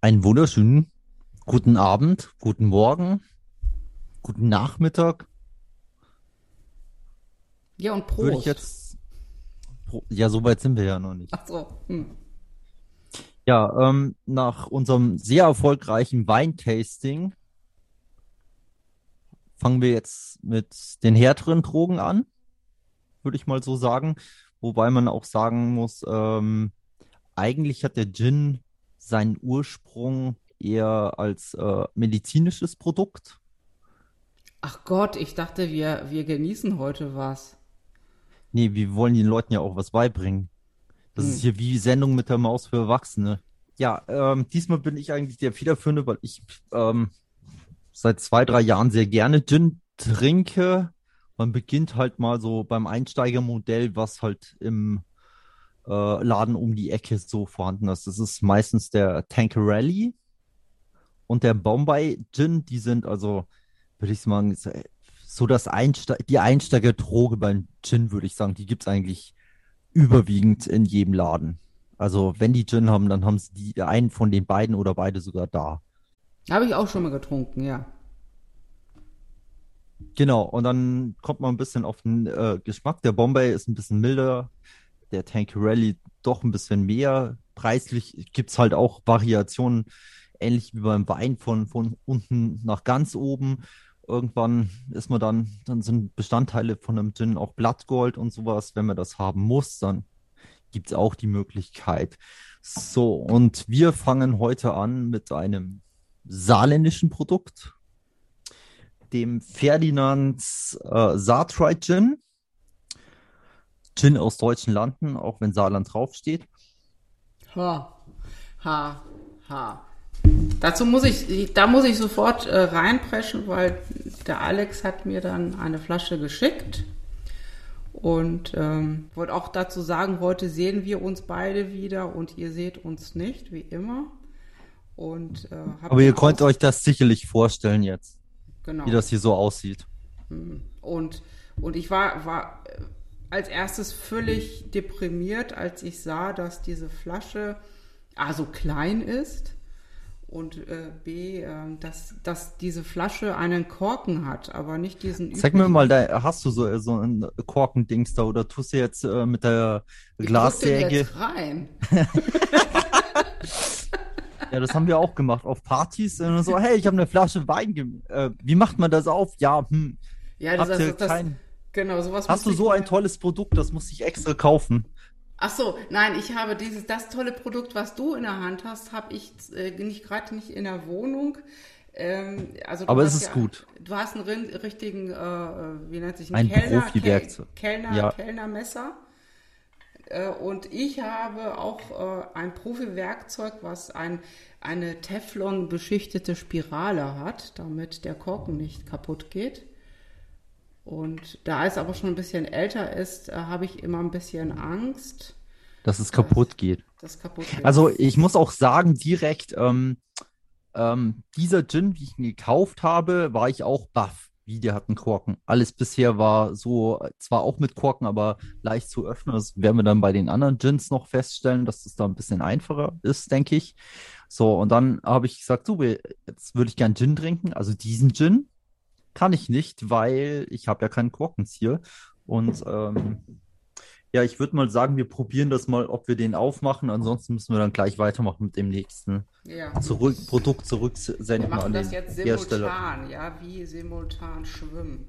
Einen wunderschönen guten Abend, guten Morgen, guten Nachmittag. Ja, und Würde ich Prost. jetzt. Ja, so weit sind wir ja noch nicht. Ach so. Hm. Ja, ähm, nach unserem sehr erfolgreichen Weintasting fangen wir jetzt mit den härteren Drogen an, würde ich mal so sagen. Wobei man auch sagen muss, ähm, eigentlich hat der Gin seinen Ursprung eher als äh, medizinisches Produkt. Ach Gott, ich dachte, wir, wir genießen heute was. Nee, wir wollen den Leuten ja auch was beibringen. Das ist Hm. hier wie Sendung mit der Maus für Erwachsene. Ja, ähm, diesmal bin ich eigentlich der Federführende, weil ich ähm, seit zwei, drei Jahren sehr gerne Gin trinke. Man beginnt halt mal so beim Einsteigermodell, was halt im äh, Laden um die Ecke so vorhanden ist. Das ist meistens der Tanqueray und der Bombay Gin. Die sind also, würde ich sagen, so das Einste die Einsteigerdroge beim Gin, würde ich sagen. Die gibt's eigentlich überwiegend in jedem Laden. Also wenn die Gin haben, dann haben sie die, einen von den beiden oder beide sogar da. Habe ich auch schon mal getrunken, ja. Genau, und dann kommt man ein bisschen auf den äh, Geschmack. Der Bombay ist ein bisschen milder, der Tanqueray doch ein bisschen mehr. Preislich gibt's halt auch Variationen, ähnlich wie beim Wein von, von unten nach ganz oben. Irgendwann ist man dann, dann sind Bestandteile von einem Gin auch Blattgold und sowas. Wenn man das haben muss, dann gibt's auch die Möglichkeit. So, und wir fangen heute an mit einem saarländischen Produkt, dem Ferdinand äh, Saartreit Gin. Gin aus deutschen Landen, auch wenn Saarland draufsteht. Ha, ha, ha. Dazu muss ich, da muss ich sofort äh, reinpreschen, weil der Alex hat mir dann eine Flasche geschickt. Und ähm, wollte auch dazu sagen, heute sehen wir uns beide wieder und ihr seht uns nicht, wie immer. Und äh, Aber ihr könnt euch das sicherlich vorstellen jetzt, genau. wie das hier so aussieht. Und, und ich war, war als erstes völlig deprimiert, als ich sah, dass diese Flasche A so klein ist und äh, B, äh, dass, dass diese Flasche einen Korken hat, aber nicht diesen Zeig mir mal, da hast du so, so ein Korkendings da oder tust du jetzt äh, mit der Ich Glassäge? jetzt rein. Ja, das haben wir auch gemacht auf Partys. Und so, hey, ich habe eine Flasche Wein. Äh, wie macht man das auf? Ja, hm, Ja, das, das, das, kein, genau, sowas hast du so ein tolles Produkt, das muss ich extra kaufen. Ach so, nein, ich habe dieses, das tolle Produkt, was du in der Hand hast, habe ich äh, nicht gerade nicht in der Wohnung. Ähm, also Aber es ist ja, gut. Du hast einen richtigen, äh, wie nennt sich Ein Kellner, Profi-Werkzeug. Kel- Kellner, Ja. Kellnermesser. Äh, und ich habe auch äh, ein Profi-Werkzeug, was ein, eine Teflon-beschichtete Spirale hat, damit der Korken nicht kaputt geht. Und da es aber schon ein bisschen älter ist, äh, habe ich immer ein bisschen Angst, Dass es kaputt geht. dass kaputt geht. Also ich muss auch sagen, direkt, ähm, ähm, dieser Gin, wie ich ihn gekauft habe, war ich auch baff, wie der hat einen Korken. Alles bisher war so, zwar auch mit Korken, aber leicht zu öffnen. Das werden wir dann bei den anderen Gins noch feststellen, dass das da ein bisschen einfacher ist, denke ich. So, und dann habe ich gesagt, so, jetzt würde ich gern Gin trinken. Also diesen Gin kann ich nicht, weil ich habe ja keinen Korkenzieher. Und ähm, ja, ich würde mal sagen, wir probieren das mal, ob wir den aufmachen. Ansonsten müssen wir dann gleich weitermachen mit dem nächsten ja. zurück, Produkt Wir zurücksenden machen an das den jetzt Hersteller. simultan, ja, wie simultan schwimmen.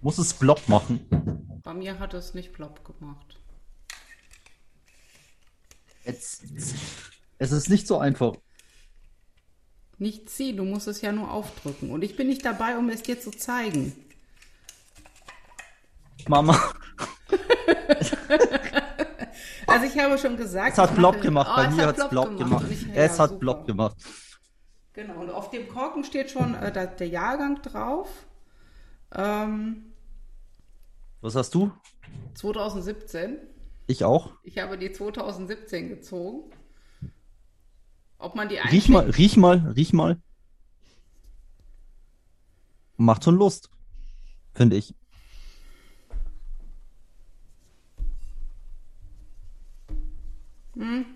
Muss es Blob machen? Bei mir hat es nicht plopp gemacht. Jetzt, es ist nicht so einfach. Nicht ziehen, du musst es ja nur aufdrücken. Und ich bin nicht dabei, um es dir zu zeigen. Mama, Also ich habe schon gesagt. es hat Blob gemacht. Oh, Bei es mir hat es Blob Blob gemacht. Und ich- Es ja, hat super. Blob gemacht. Genau, und auf dem Korken steht schon äh, der Jahrgang drauf. Ähm, Was hast du? 2017. Ich auch. Ich habe die 2017 gezogen. Ob man die Riech mal, riech mal, riech mal. macht schon Lust, finde ich. Hm,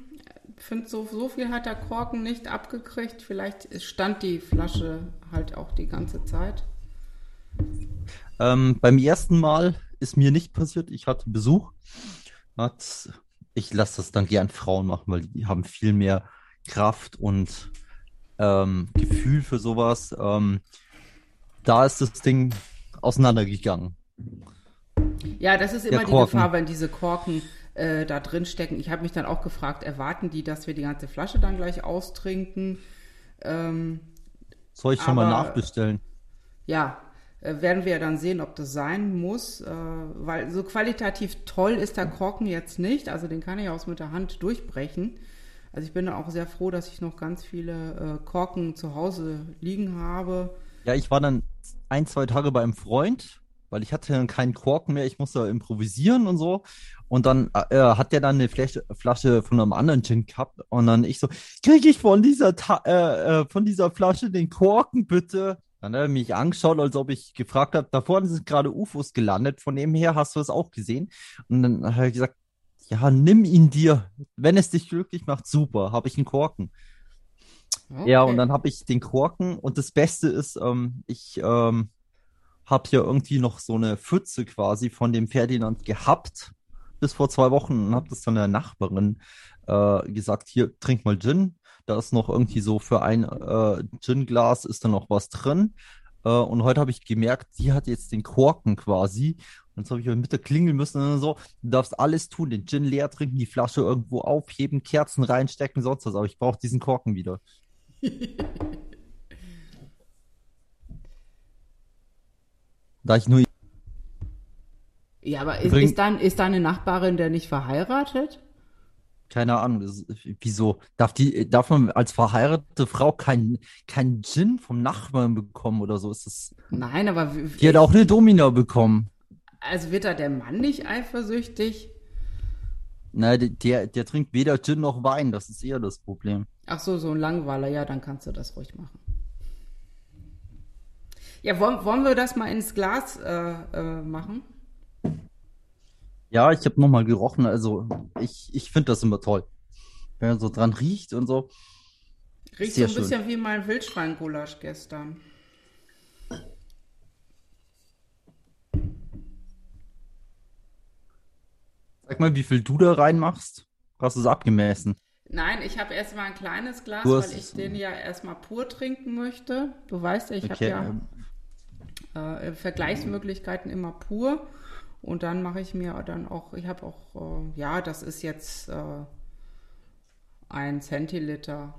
ich finde, so, so viel hat der Korken nicht abgekriegt. Vielleicht stand die Flasche halt auch die ganze Zeit. Ähm, beim ersten Mal ist mir nicht passiert. Ich hatte Besuch. Hat, ich lasse das dann gern Frauen machen, weil die haben viel mehr Kraft und ähm, Gefühl für sowas. Ähm, da ist das Ding auseinandergegangen. Ja, das ist immer Der die Korken. Gefahr, wenn diese Korken äh, da drin stecken. Ich habe mich dann auch gefragt, erwarten die, dass wir die ganze Flasche dann gleich austrinken? Ähm, Soll ich schon mal Aber- nachbestellen? ja, werden wir dann sehen, ob das sein muss, äh, weil so qualitativ toll ist der Korken jetzt nicht. Also den kann ich auch mit der Hand durchbrechen. Also ich bin auch sehr froh, dass ich noch ganz viele äh, Korken zu Hause liegen habe. Ja, ich war dann ein, zwei Tage bei einem Freund, weil ich hatte dann keinen Korken mehr. Ich musste improvisieren und so. Und dann äh, hat der dann eine Flasche, Flasche von einem anderen Gin gehabt. Und dann ich so, kriege ich von dieser, äh, äh, von dieser Flasche den Korken bitte? Dann hat er mich angeschaut, als ob ich gefragt habe, da vorne sind gerade UFOs gelandet. Von dem her hast du es auch gesehen. Und dann hat er gesagt, ja, nimm ihn dir. Wenn es dich glücklich macht, super, habe ich einen Korken. Ja, Okay. und dann habe ich den Korken und das Beste ist, ähm, ich ähm, habe hier irgendwie noch so eine Pfütze quasi von dem Ferdinand gehabt bis vor zwei Wochen und habe das dann der Nachbarin äh, gesagt, hier, trink mal Gin. Da ist noch irgendwie so für ein äh, Gin-Glas ist da noch was drin. Äh, und heute habe ich gemerkt, sie hat jetzt den Korken quasi. Und jetzt habe ich heute Mittag klingeln müssen und so. Du darfst alles tun, den Gin leer trinken, die Flasche irgendwo aufheben, Kerzen reinstecken, sonst was. Aber ich brauche diesen Korken wieder. Da ich nur Ja, aber ist, ist, dann, ist deine Nachbarin denn nicht verheiratet? Keine Ahnung, ist, wieso darf die, darf man als verheiratete Frau kein, kein Gin vom Nachbarn bekommen oder so? Ist das, Nein, aber wie- die hat auch eine Domina bekommen. also wird da der Mann nicht eifersüchtig? Na, der, der, der trinkt weder Gin noch Wein, das ist eher das Problem. Ach so, so ein Langweiler, ja, dann kannst du das ruhig machen. Ja, wollen, wollen wir das mal ins Glas äh, äh, machen? Ja, ich habe nochmal gerochen, also ich, ich finde das immer toll. Wenn man so dran riecht und so. Riecht so ein schön. bisschen wie mein Wildschweingulasch gestern. Sag mal, wie viel du da reinmachst? Hast du es abgemessen? Nein, ich habe erstmal ein kleines Glas, weil ich den ja erstmal pur trinken möchte. Du weißt ja, ich Okay, habe ähm, ja äh, Vergleichsmöglichkeiten immer pur. Und dann mache ich mir dann auch, ich habe auch, äh, ja, das ist jetzt äh, ein Zentiliter.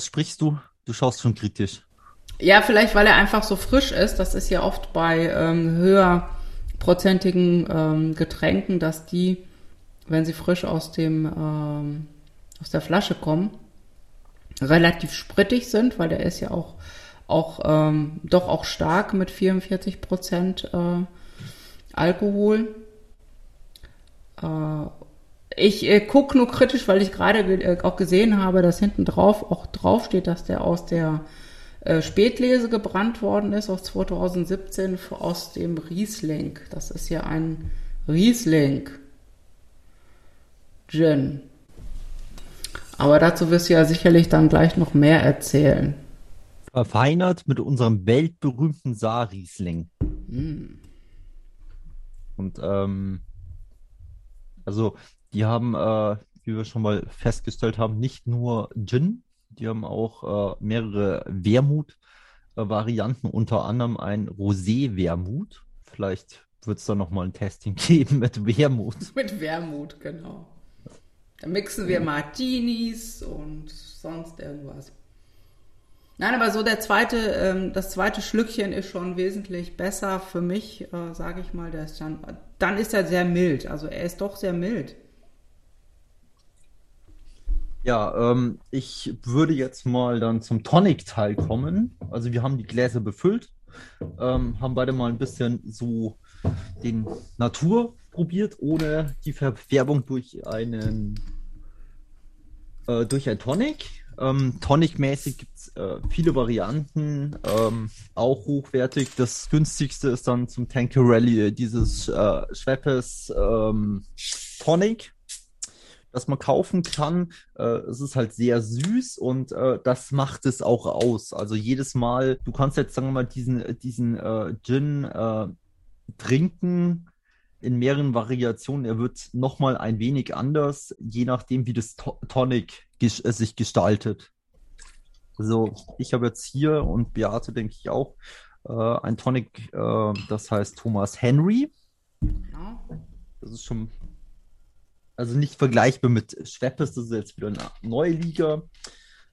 was sprichst du? Du schaust schon kritisch. Ja, vielleicht, weil er einfach so frisch ist. Das ist ja oft bei ähm, höherprozentigen ähm, Getränken, dass die, wenn sie frisch aus dem ähm, aus der Flasche kommen, relativ sprittig sind, weil der ist ja auch auch ähm, doch auch stark mit 44 Prozent äh, Alkohol. Äh, ich äh, gucke nur kritisch, weil ich gerade ge- äh, auch gesehen habe, dass hinten drauf auch drauf steht, dass der aus der äh, Spätlese gebrannt worden ist aus 2017 f- aus dem Riesling. Das ist ja ein Riesling Gin. Aber dazu wirst du ja sicherlich dann gleich noch mehr erzählen. Verfeinert mit unserem weltberühmten Saarriesling. Und ähm, also die haben, äh, wie wir schon mal festgestellt haben, nicht nur Gin, die haben auch äh, mehrere Wermut-Varianten, unter anderem ein Rosé-Wermut. Vielleicht wird es da nochmal ein Testing geben mit Wermut. Mit Wermut, genau. Da mixen wir Martinis und sonst irgendwas. Nein, aber so der zweite, ähm, das zweite Schlückchen ist schon wesentlich besser für mich, äh, sage ich mal. Der ist dann, dann ist er sehr mild. Also er ist doch sehr mild. Ja, ähm, ich würde jetzt mal dann zum Tonic-Teil kommen. Also wir haben die Gläser befüllt, ähm, haben beide mal ein bisschen so den Natur probiert, ohne die Verfärbung durch einen äh, durch ein Tonic. Ähm, Tonic-mäßig gibt es äh, viele Varianten, ähm, auch hochwertig. Das günstigste ist dann zum Tankerelli äh, dieses äh, Schweppes ähm, Tonic, das man kaufen kann. Äh, es ist halt sehr süß und äh, das macht es auch aus. Also jedes Mal, du kannst jetzt sagen wir mal diesen, diesen äh, Gin äh, trinken in mehreren Variationen. Er wird nochmal ein wenig anders, je nachdem, wie das to Tonic ges äh, sich gestaltet. Also ich habe jetzt hier und Beate denke ich auch äh, ein Tonic, äh, das heißt Thomas Henry. Das ist schon also nicht vergleichbar mit Schweppes, das ist jetzt wieder eine neue Liga.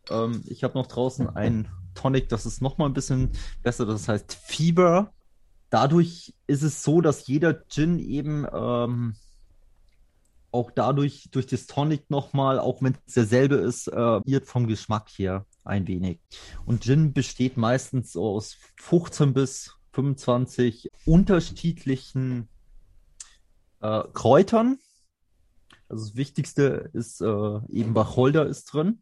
Ähm, ich habe noch draußen ein Tonic, das ist nochmal ein bisschen besser, das heißt Fieber dadurch ist es so, dass jeder Gin eben ähm, auch dadurch, durch das Tonic nochmal, auch wenn es derselbe ist, äh, wird vom Geschmack her ein wenig. Und Gin besteht meistens aus 15 bis 25 unterschiedlichen äh, Kräutern. Also das Wichtigste ist äh, eben Wacholder ist drin.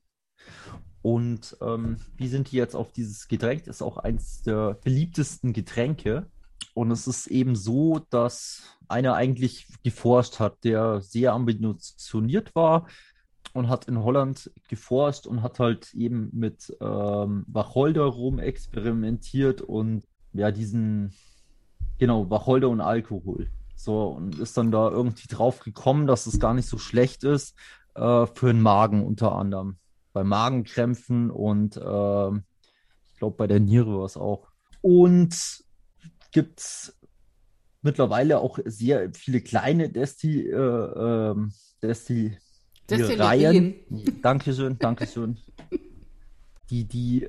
Und ähm, wie sind die jetzt auf dieses Getränk? Ist auch eines der beliebtesten Getränke. Und es ist eben so, dass einer eigentlich geforscht hat, der sehr ambitioniert war und hat in Holland geforscht und hat halt eben mit ähm, Wacholder rum experimentiert und ja, diesen, genau, Wacholder und Alkohol. So, und ist dann da irgendwie drauf gekommen, dass es gar nicht so schlecht ist äh, für den Magen unter anderem. Bei Magenkrämpfen und äh, ich glaube bei der Niere war es auch. Und gibt es mittlerweile auch sehr viele kleine Desti, äh, äh, Desti Destillerien. Dankeschön, Dankeschön. die, die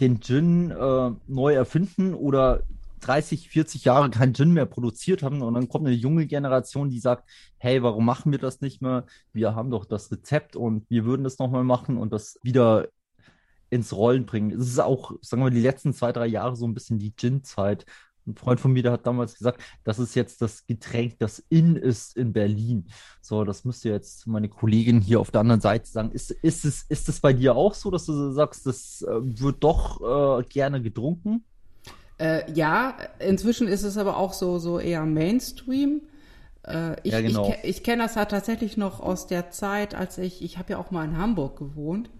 den Gin äh, neu erfinden oder 30, 40 Jahre kein Gin mehr produziert haben und dann kommt eine junge Generation, die sagt, hey, warum machen wir das nicht mehr? Wir haben doch das Rezept und wir würden das nochmal machen und das wieder ins Rollen bringen. Es ist auch, sagen wir, die letzten zwei, drei Jahre so ein bisschen die Gin-Zeit, ein Freund von mir, der hat damals gesagt, das ist jetzt das Getränk, das in ist in Berlin. So, das müsste jetzt meine Kollegin hier auf der anderen Seite sagen. Ist, ist, es, ist es bei dir auch so, dass du sagst, das äh, wird doch äh, gerne getrunken? Äh, ja, inzwischen ist es aber auch so, so eher Mainstream. Äh, ich, ja, genau. ich, ich kenne das halt tatsächlich noch aus der Zeit, als ich, ich habe ja auch mal in Hamburg gewohnt,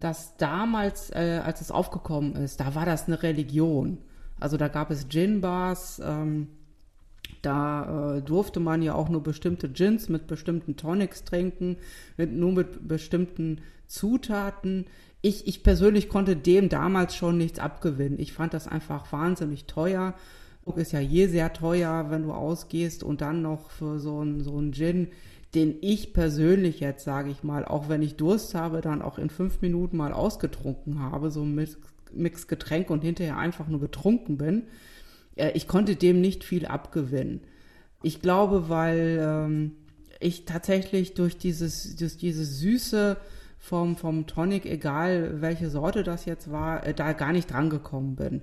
dass damals, äh, als es aufgekommen ist, da war das eine Religion. Also da gab es Gin-Bars, ähm, da äh, durfte man ja auch nur bestimmte Gins mit bestimmten Tonics trinken, mit, nur mit bestimmten Zutaten. Ich, ich persönlich konnte dem damals schon nichts abgewinnen. Ich fand das einfach wahnsinnig teuer. Ist ja je sehr teuer, wenn du ausgehst und dann noch für so einen so einen Gin, den ich persönlich jetzt, sage ich mal, auch wenn ich Durst habe, dann auch in fünf Minuten mal ausgetrunken habe, so mit Mix Getränk und hinterher einfach nur betrunken bin. Äh, ich konnte dem nicht viel abgewinnen. Ich glaube, weil ähm, ich tatsächlich durch dieses, durch dieses Süße vom, vom Tonic, egal welche Sorte das jetzt war, äh, da gar nicht dran gekommen bin.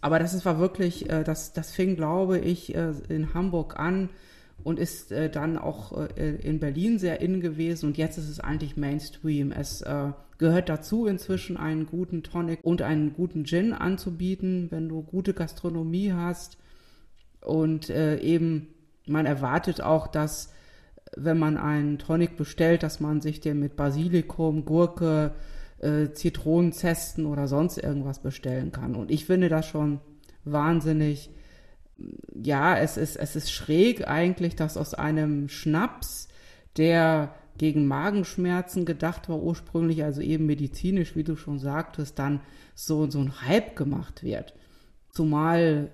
Aber das ist, war wirklich, äh, das, das fing, glaube ich, äh, in Hamburg an und ist äh, dann auch äh, in Berlin sehr in gewesen und jetzt ist es eigentlich Mainstream. Es gehört dazu inzwischen einen guten Tonic und einen guten Gin anzubieten, wenn du gute Gastronomie hast und äh, eben man erwartet auch, dass wenn man einen Tonic bestellt, dass man sich den mit Basilikum, Gurke, äh, Zitronenzesten oder sonst irgendwas bestellen kann. Und ich finde das schon wahnsinnig ja, es ist, es ist schräg eigentlich, dass aus einem Schnaps, der gegen Magenschmerzen gedacht war ursprünglich, also eben medizinisch, wie du schon sagtest, dann so, so ein Hype gemacht wird. Zumal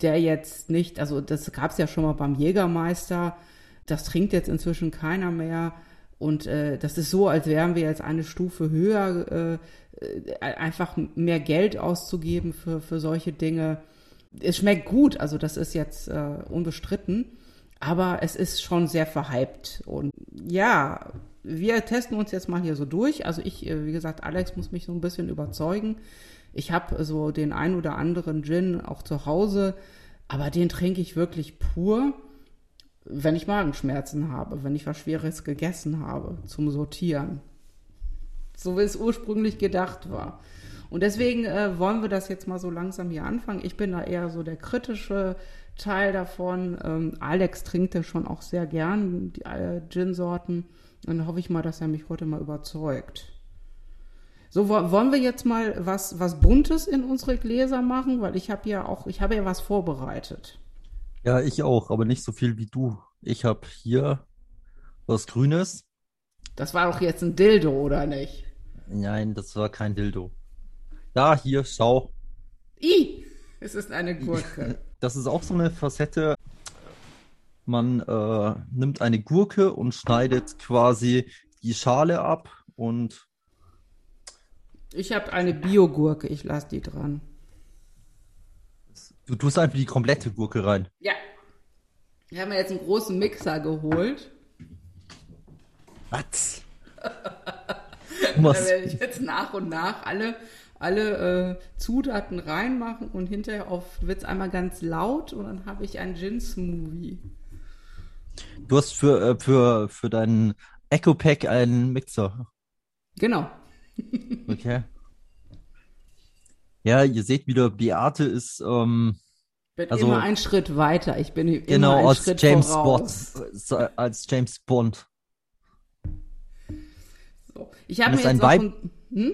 der jetzt nicht, also das gab es ja schon mal beim Jägermeister, das trinkt jetzt inzwischen keiner mehr. Und äh, das ist so, als wären wir jetzt eine Stufe höher, äh, äh einfach mehr Geld auszugeben für, für solche Dinge es schmeckt gut, also das ist jetzt äh, unbestritten, aber es ist schon sehr verhypt. Und ja, wir testen uns jetzt mal hier so durch. Also ich, äh, wie gesagt, Alex muss mich so ein bisschen überzeugen. Ich habe so den ein oder anderen Gin auch zu Hause, aber den trinke ich wirklich pur. wenn ich Magenschmerzen habe, wenn ich was Schweres gegessen habe, zum Sortieren. So wie es ursprünglich gedacht war. Und deswegen äh, wollen wir das jetzt mal so langsam hier anfangen. Ich bin da eher so der kritische Teil davon. Ähm, Alex trinkt ja schon auch sehr gern die äh, Gin-Sorten. Und dann hoffe ich mal, dass er mich heute mal überzeugt. So, wollen wir jetzt mal was, was Buntes in unsere Gläser machen? Weil ich habe ja auch, ich habe ja was vorbereitet. Ja, ich auch, aber nicht so viel wie du. Ich habe hier was Grünes. Das war doch jetzt ein Dildo, oder nicht? Nein, das war kein Dildo. Da, hier, schau. I, es ist eine Gurke. Das ist auch so eine Facette. Man äh, nimmt eine Gurke und schneidet quasi die Schale ab und. Ich habe eine Biogurke, ich lasse die dran. Du tust einfach die komplette Gurke rein. Ja. Wir haben jetzt einen großen Mixer geholt. Was? da werde ich jetzt nach und nach alle, alle äh, Zutaten reinmachen und hinterher wird es einmal ganz laut und dann habe ich einen Gin-Smoothie. Du hast für, äh, für, für deinen Echo Pack einen Mixer. Genau. okay. Ja, ihr seht wieder, Beate ist ähm, bin also, immer einen Schritt weiter. Ich bin immer genau einen als Schritt James voraus. Bond, als James Bond. So. Ich habe mir ein jetzt Weib, ein, hm?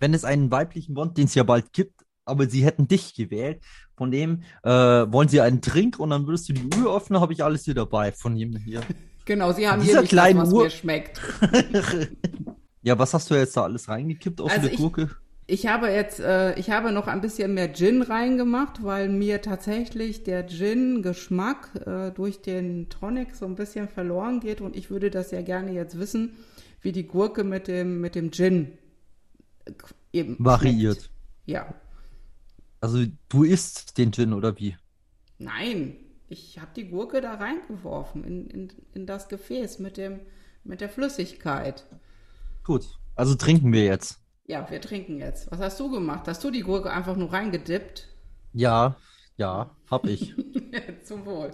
Wenn es einen weiblichen Bond, den es ja bald gibt, aber sie hätten dich gewählt, von dem äh, wollen sie einen Trink und dann würdest du die Uhr öffnen, habe ich alles hier dabei von jemandem hier. Genau, sie haben Dieser hier nicht kleinen das, was Uhr- mir schmeckt. ja, was hast du jetzt da alles reingekippt aus Also der ich- Gurke? Ich habe jetzt, äh, ich habe noch ein bisschen mehr Gin reingemacht, weil mir tatsächlich der Gin-Geschmack äh, durch den Tonic so ein bisschen verloren geht und ich würde das ja gerne jetzt wissen, wie die Gurke mit dem, mit dem Gin eben Variiert. schmeckt. Ja. Also du isst den Gin oder wie? Nein, ich habe die Gurke da reingeworfen in, in, in das Gefäß mit dem, mit der Flüssigkeit. Gut, also trinken wir jetzt. Ja, wir trinken jetzt. Was hast du gemacht? Hast du die Gurke einfach nur reingedippt? Ja, ja, hab ich. Zum Wohl.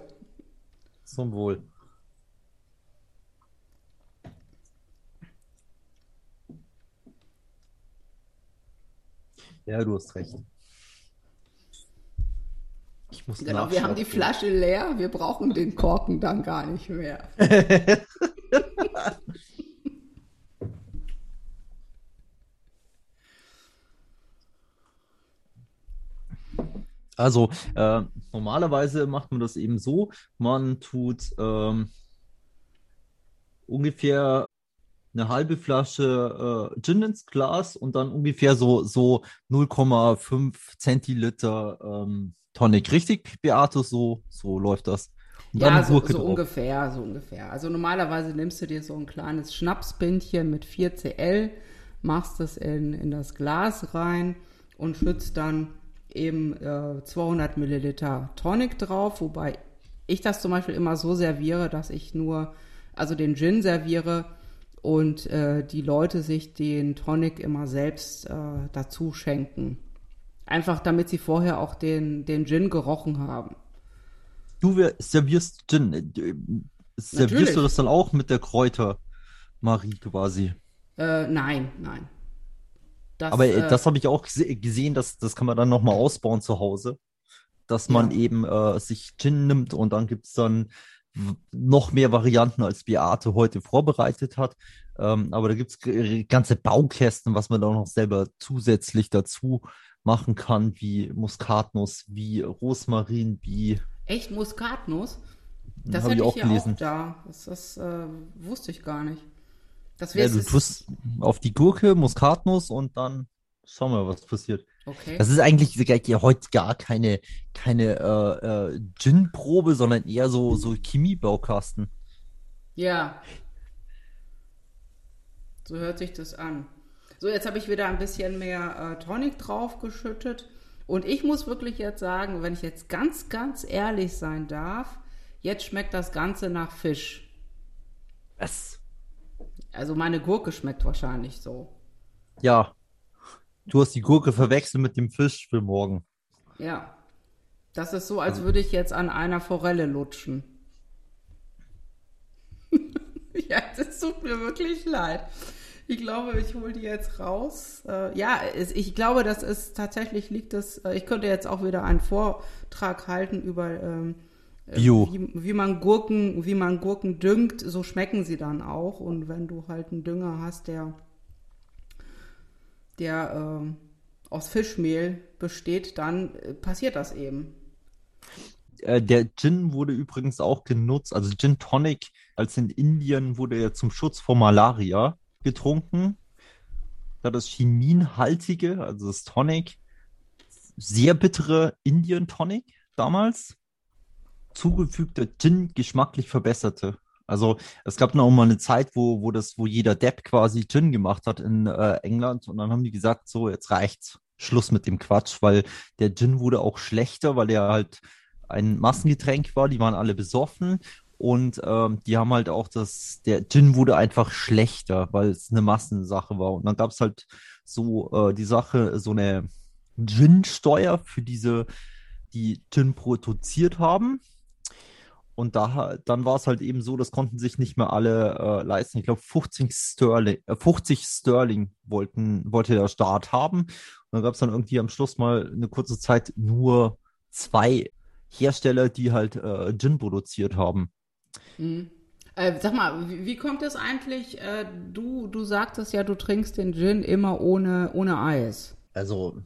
Zum Wohl. Ja, du hast recht. Ich muss Genau, wir haben die. Flasche leer, wir brauchen den Korken dann gar nicht mehr. Also, äh, normalerweise macht man das eben so, man tut ähm, ungefähr eine halbe Flasche äh, Gin ins Glas und dann ungefähr so, so 0,5 Zentiliter ähm, Tonic. Richtig, Beate? So, so läuft das. Und Ja, so, so ungefähr, so ungefähr. Also normalerweise nimmst du dir so ein kleines Schnapspintchen mit 4 Cl, machst es in, in das Glas rein und schützt dann eben äh, 200 Milliliter Tonic drauf, wobei ich das zum Beispiel immer so serviere, dass ich nur, also den Gin serviere und äh, die Leute sich den Tonic immer selbst äh, dazu schenken. Einfach damit sie vorher auch den, den Gin gerochen haben. Du servierst Gin. äh, Servierst Natürlich. du das dann auch mit der Kräuter Marie quasi? Äh, nein, nein. Das, Aber äh, äh, das habe ich auch gese gesehen, dass das kann man dann nochmal ausbauen zu Hause. Dass man Ja. eben sich Gin nimmt und dann gibt's dann w- noch mehr Varianten, als Beate heute vorbereitet hat. Ähm, aber da gibt's g- ganze Baukästen, was man da noch selber zusätzlich dazu machen kann, wie Muskatnuss, wie Rosmarin, wie echt Muskatnuss? Das habe hätte ich ich auch hier gelesen. auch da. Das, das äh, wusste ich gar nicht. Das Ja, du tust auf die Gurke Muskatnuss und dann schauen wir, was passiert. Okay. Das ist eigentlich heute gar keine, keine äh, äh, Gin-Probe, sondern eher so, so Chemiebaukasten. Ja. So hört sich das an. So, jetzt habe ich wieder ein bisschen mehr äh, Tonic draufgeschüttet. Und ich muss wirklich jetzt sagen, wenn ich jetzt ganz, ganz ehrlich sein darf, jetzt schmeckt das Ganze nach Fisch. Was? Also meine Gurke schmeckt wahrscheinlich so. Ja. Du hast die Gurke verwechselt mit dem Fisch für morgen. Ja. Das ist so, als würde ich jetzt an einer Forelle lutschen. Es tut mir wirklich leid. Ich glaube, ich hole die jetzt raus. Äh, ja, ich glaube, das ist tatsächlich liegt es. Äh, ich könnte jetzt auch wieder einen Vortrag halten über ähm, äh, wie, wie, man Gurken, wie man Gurken düngt. So schmecken sie dann auch. Und wenn du halt einen Dünger hast, der der äh, aus Fischmehl besteht, dann äh, passiert das eben. Äh, der Gin wurde übrigens auch genutzt, also Gin Tonic, als in Indien wurde er zum Schutz vor Malaria getrunken. Da das chiminhaltige, also das Tonic, sehr bittere Indian Tonic damals zugefügter Gin geschmacklich verbesserte. Also es gab noch mal eine Zeit, wo, wo das, wo jeder Depp quasi Gin gemacht hat in äh, England und dann haben die gesagt, so jetzt reicht's, Schluss mit dem Quatsch, weil der Gin wurde auch schlechter, weil er halt ein Massengetränk war, die waren alle besoffen und ähm, die haben halt auch das, der Gin wurde einfach schlechter, weil es eine Massensache war. Und dann gab es halt so äh, die Sache, so eine Gin-Steuer für diese, die Gin produziert haben. Und da, dann war es halt eben so, das konnten sich nicht mehr alle äh, leisten. Ich glaube, 50 Sterling, äh, 50 Sterling wollten, wollte der Staat haben. Und dann gab es dann irgendwie am Schluss mal eine kurze Zeit nur zwei Hersteller, die halt äh, Gin produziert haben. Mhm. Äh, sag mal, wie, wie, kommt es eigentlich? Äh, du, du sagtest ja, du trinkst den Gin immer ohne, ohne Eis. Also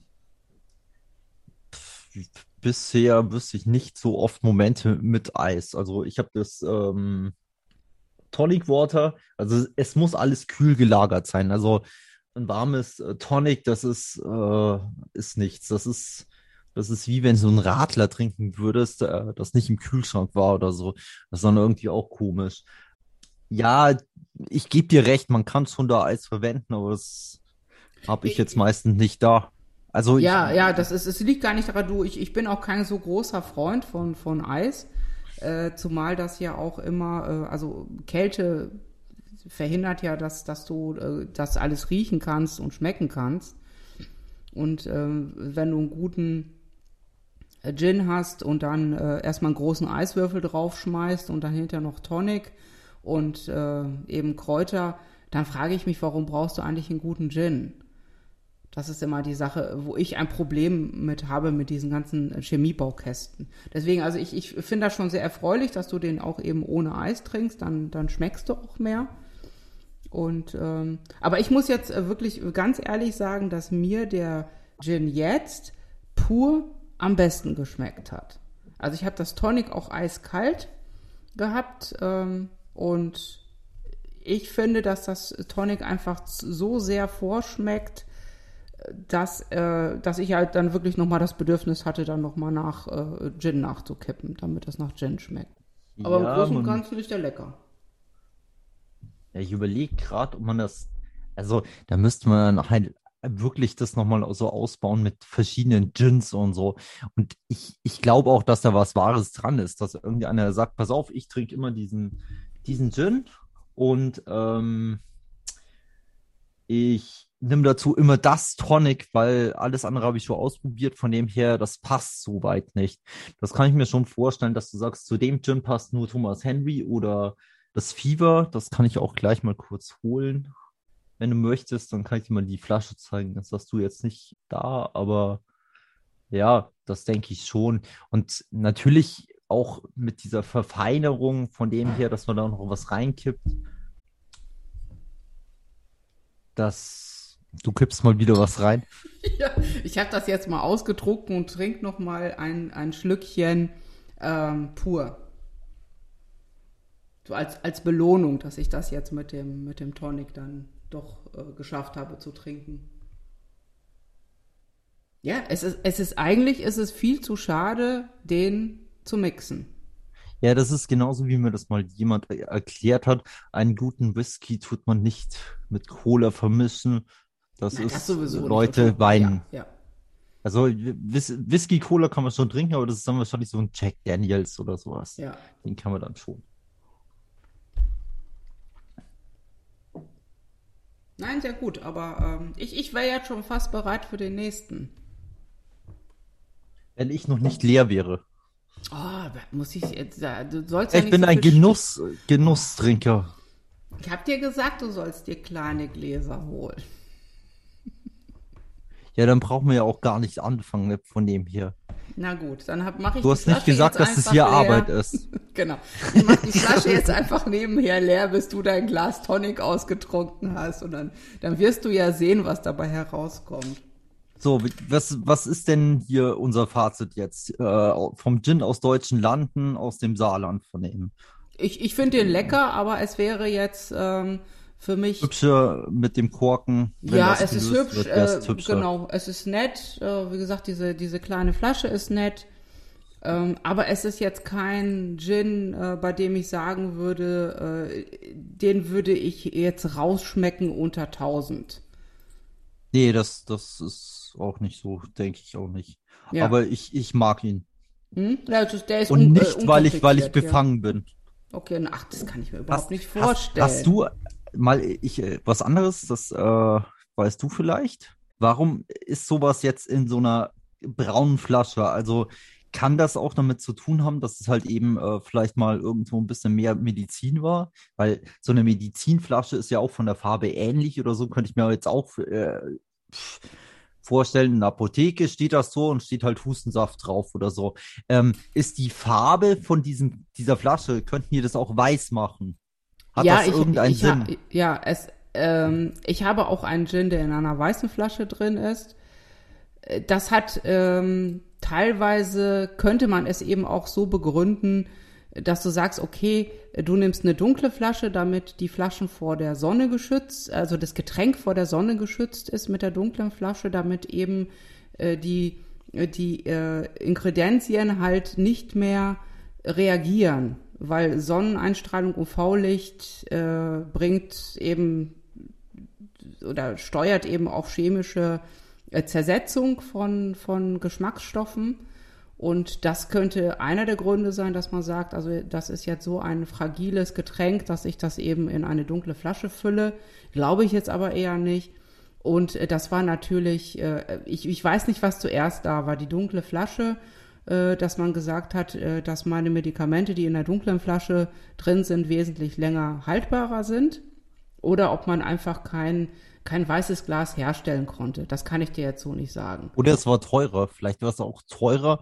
bisher wüsste ich nicht so oft Momente mit Eis. Also ich habe das ähm, Tonic Water, also es muss alles kühl gelagert sein. Also ein warmes äh, Tonic, das ist, äh, ist nichts. Das ist, das ist wie wenn du einen Radler trinken würdest, äh, das nicht im Kühlschrank war oder so. Das ist dann irgendwie auch komisch. Ja, ich gebe dir recht, man kann schon da Eis verwenden, aber das habe ich jetzt meistens nicht da. Also ja, ja, das ist, es liegt gar nicht daran, du, ich, ich bin auch kein so großer Freund von, von Eis, äh, zumal das ja auch immer, äh, also Kälte verhindert ja, dass, dass du äh, das alles riechen kannst und schmecken kannst. Und äh, wenn du einen guten Gin hast und dann äh, erstmal einen großen Eiswürfel draufschmeißt und dann hinterher noch Tonic und äh, eben Kräuter, dann frage ich mich, warum brauchst du eigentlich einen guten Gin? Das ist immer die Sache, wo ich ein Problem mit habe mit diesen ganzen Chemiebaukästen. Deswegen, also ich, ich finde das schon sehr erfreulich, dass du den auch eben ohne Eis trinkst, dann, dann schmeckst du auch mehr. Und ähm, aber ich muss jetzt wirklich ganz ehrlich sagen, dass mir der Gin jetzt pur am besten geschmeckt hat. Also ich habe das Tonic auch eiskalt gehabt ähm, und ich finde, dass das Tonic einfach so sehr vorschmeckt, dass, äh, dass ich halt dann wirklich nochmal das Bedürfnis hatte, dann nochmal nach äh, Gin nachzukippen, damit das nach Gin schmeckt. Aber ja, im Großen und Ganzen ist der lecker. Ja, ich überlege gerade, ob man das, also da müsste man halt wirklich das nochmal so ausbauen mit verschiedenen Gins und so. Und ich, ich glaube auch, dass da was Wahres dran ist, dass irgendeiner sagt, pass auf, ich trinke immer diesen, diesen Gin und ähm, ich nimm dazu immer das Tonic, weil alles andere habe ich schon ausprobiert. Von dem her, das passt so weit nicht. Das kann ich mir schon vorstellen, dass du sagst, zu dem Gin passt nur Thomas Henry oder das Fever. Das kann ich auch gleich mal kurz holen. Wenn du möchtest, dann kann ich dir mal die Flasche zeigen. Das hast du jetzt nicht da, aber ja, das denke ich schon. Und natürlich auch mit dieser Verfeinerung von dem her, dass man da noch was reinkippt. Das Du kippst mal wieder was rein. Ja, ich habe das jetzt mal ausgedruckt und trink noch mal ein, ein Schlückchen ähm, pur. So als, als Belohnung, dass ich das jetzt mit dem, mit dem Tonic dann doch äh, geschafft habe zu trinken. Ja, es ist, es ist eigentlich ist es viel zu schade, den zu mixen. Ja, das ist genauso, wie mir das mal jemand erklärt hat. Einen guten Whisky tut man nicht mit Cola vermischen, das Nein, ist das Leute weinen. Ja, ja. Also Whis Whisky Cola kann man schon trinken, aber das ist dann wahrscheinlich so ein Jack Daniels oder sowas. Ja. Den kann man dann schon. Nein, sehr gut, aber ähm, ich, ich wäre jetzt schon fast bereit für den nächsten. Wenn ich noch nicht leer wäre. Oh, muss ich jetzt, du sollst ja Ich bin so ein Genuss, Genusstrinker. Ich hab dir gesagt, du sollst dir kleine Gläser holen. Ja, dann brauchen wir ja auch gar nicht anfangen von dem hier. Na gut, dann mache ich Du hast nicht gesagt, dass es hier leer. Arbeit ist. genau. Ich mach die Flasche jetzt einfach nebenher leer, bis du dein Glas Tonic ausgetrunken hast und dann, dann wirst du ja sehen, was dabei herauskommt. So, was, was ist denn hier unser Fazit jetzt? Äh, vom Gin aus deutschen Landen, aus dem Saarland von ihm? Ich, ich finde den lecker, aber es wäre jetzt ähm, für mich. Hübscher mit dem Korken. ja, es ist hübsch. Wird, äh, genau, es ist nett. Äh, wie gesagt, diese, diese kleine Flasche ist nett. Ähm, aber es ist jetzt kein Gin, äh, bei dem ich sagen würde, äh, den würde ich jetzt rausschmecken unter 1000. Nee, das, das ist auch nicht so, denke ich auch nicht. Ja. Aber ich, ich mag ihn. Hm? Ja, also der ist Und un nicht, weil ich, weil ich befangen ja. bin. Okay, ach, das kann ich mir überhaupt hast, nicht vorstellen. Hast, hast du mal ich äh, was anderes, das äh, weißt du vielleicht? Warum ist sowas jetzt in so einer braunen Flasche? Also kann das auch damit zu tun haben, dass es halt eben äh, vielleicht mal irgendwo ein bisschen mehr Medizin war? Weil so eine Medizinflasche ist ja auch von der Farbe ähnlich oder so, könnte ich mir jetzt auch äh, vorstellen. In der Apotheke steht das so und steht halt Hustensaft drauf oder so. Ähm, ist die Farbe von diesem, dieser Flasche, könnten wir das auch weiß machen? Hat ja, das ich, irgendeinen ich, Sinn? ja, es, ähm, ich habe auch einen Gin, der in einer weißen Flasche drin ist. Äh, das hat ähm, teilweise könnte man es eben auch so begründen, dass du sagst, okay, du nimmst eine dunkle Flasche, damit die Flaschen vor der Sonne geschützt, also das Getränk vor der Sonne geschützt ist mit der dunklen Flasche, damit eben äh, die, die äh, Ingredienzien halt nicht mehr reagieren weil Sonneneinstrahlung, UV-Licht äh, bringt eben oder steuert eben auch chemische äh, Zersetzung von, von Geschmacksstoffen. Und das könnte einer der Gründe sein, dass man sagt, also das ist jetzt so ein fragiles Getränk, dass ich das eben in eine dunkle Flasche fülle. Glaube ich jetzt aber eher nicht. Und äh, das war natürlich, äh, ich, ich weiß nicht, was zuerst da war, die dunkle Flasche dass man gesagt hat, äh, dass meine Medikamente, die in der dunklen Flasche drin sind, wesentlich länger haltbarer sind. Oder ob man einfach kein, kein weißes Glas herstellen konnte. Das kann ich dir jetzt so nicht sagen. Oder es war teurer. Vielleicht war es auch teurer,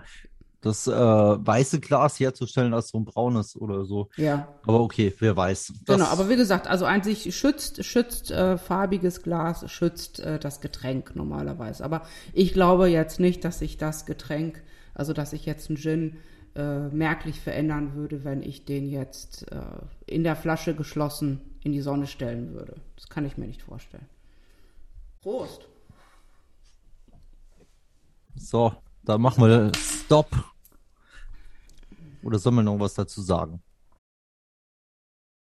das äh, weiße Glas herzustellen als so ein braunes oder so. Ja. Aber okay, wer weiß. genau, aber wie gesagt, also an sich schützt, schützt äh, farbiges Glas, schützt äh, das Getränk normalerweise. Aber ich glaube jetzt nicht, dass sich das Getränk also dass ich jetzt einen Gin äh, merklich verändern würde, wenn ich den jetzt äh, in der Flasche geschlossen in die Sonne stellen würde. Das kann ich mir nicht vorstellen. Prost. So, da machen wir Stop. Oder soll man noch was dazu sagen?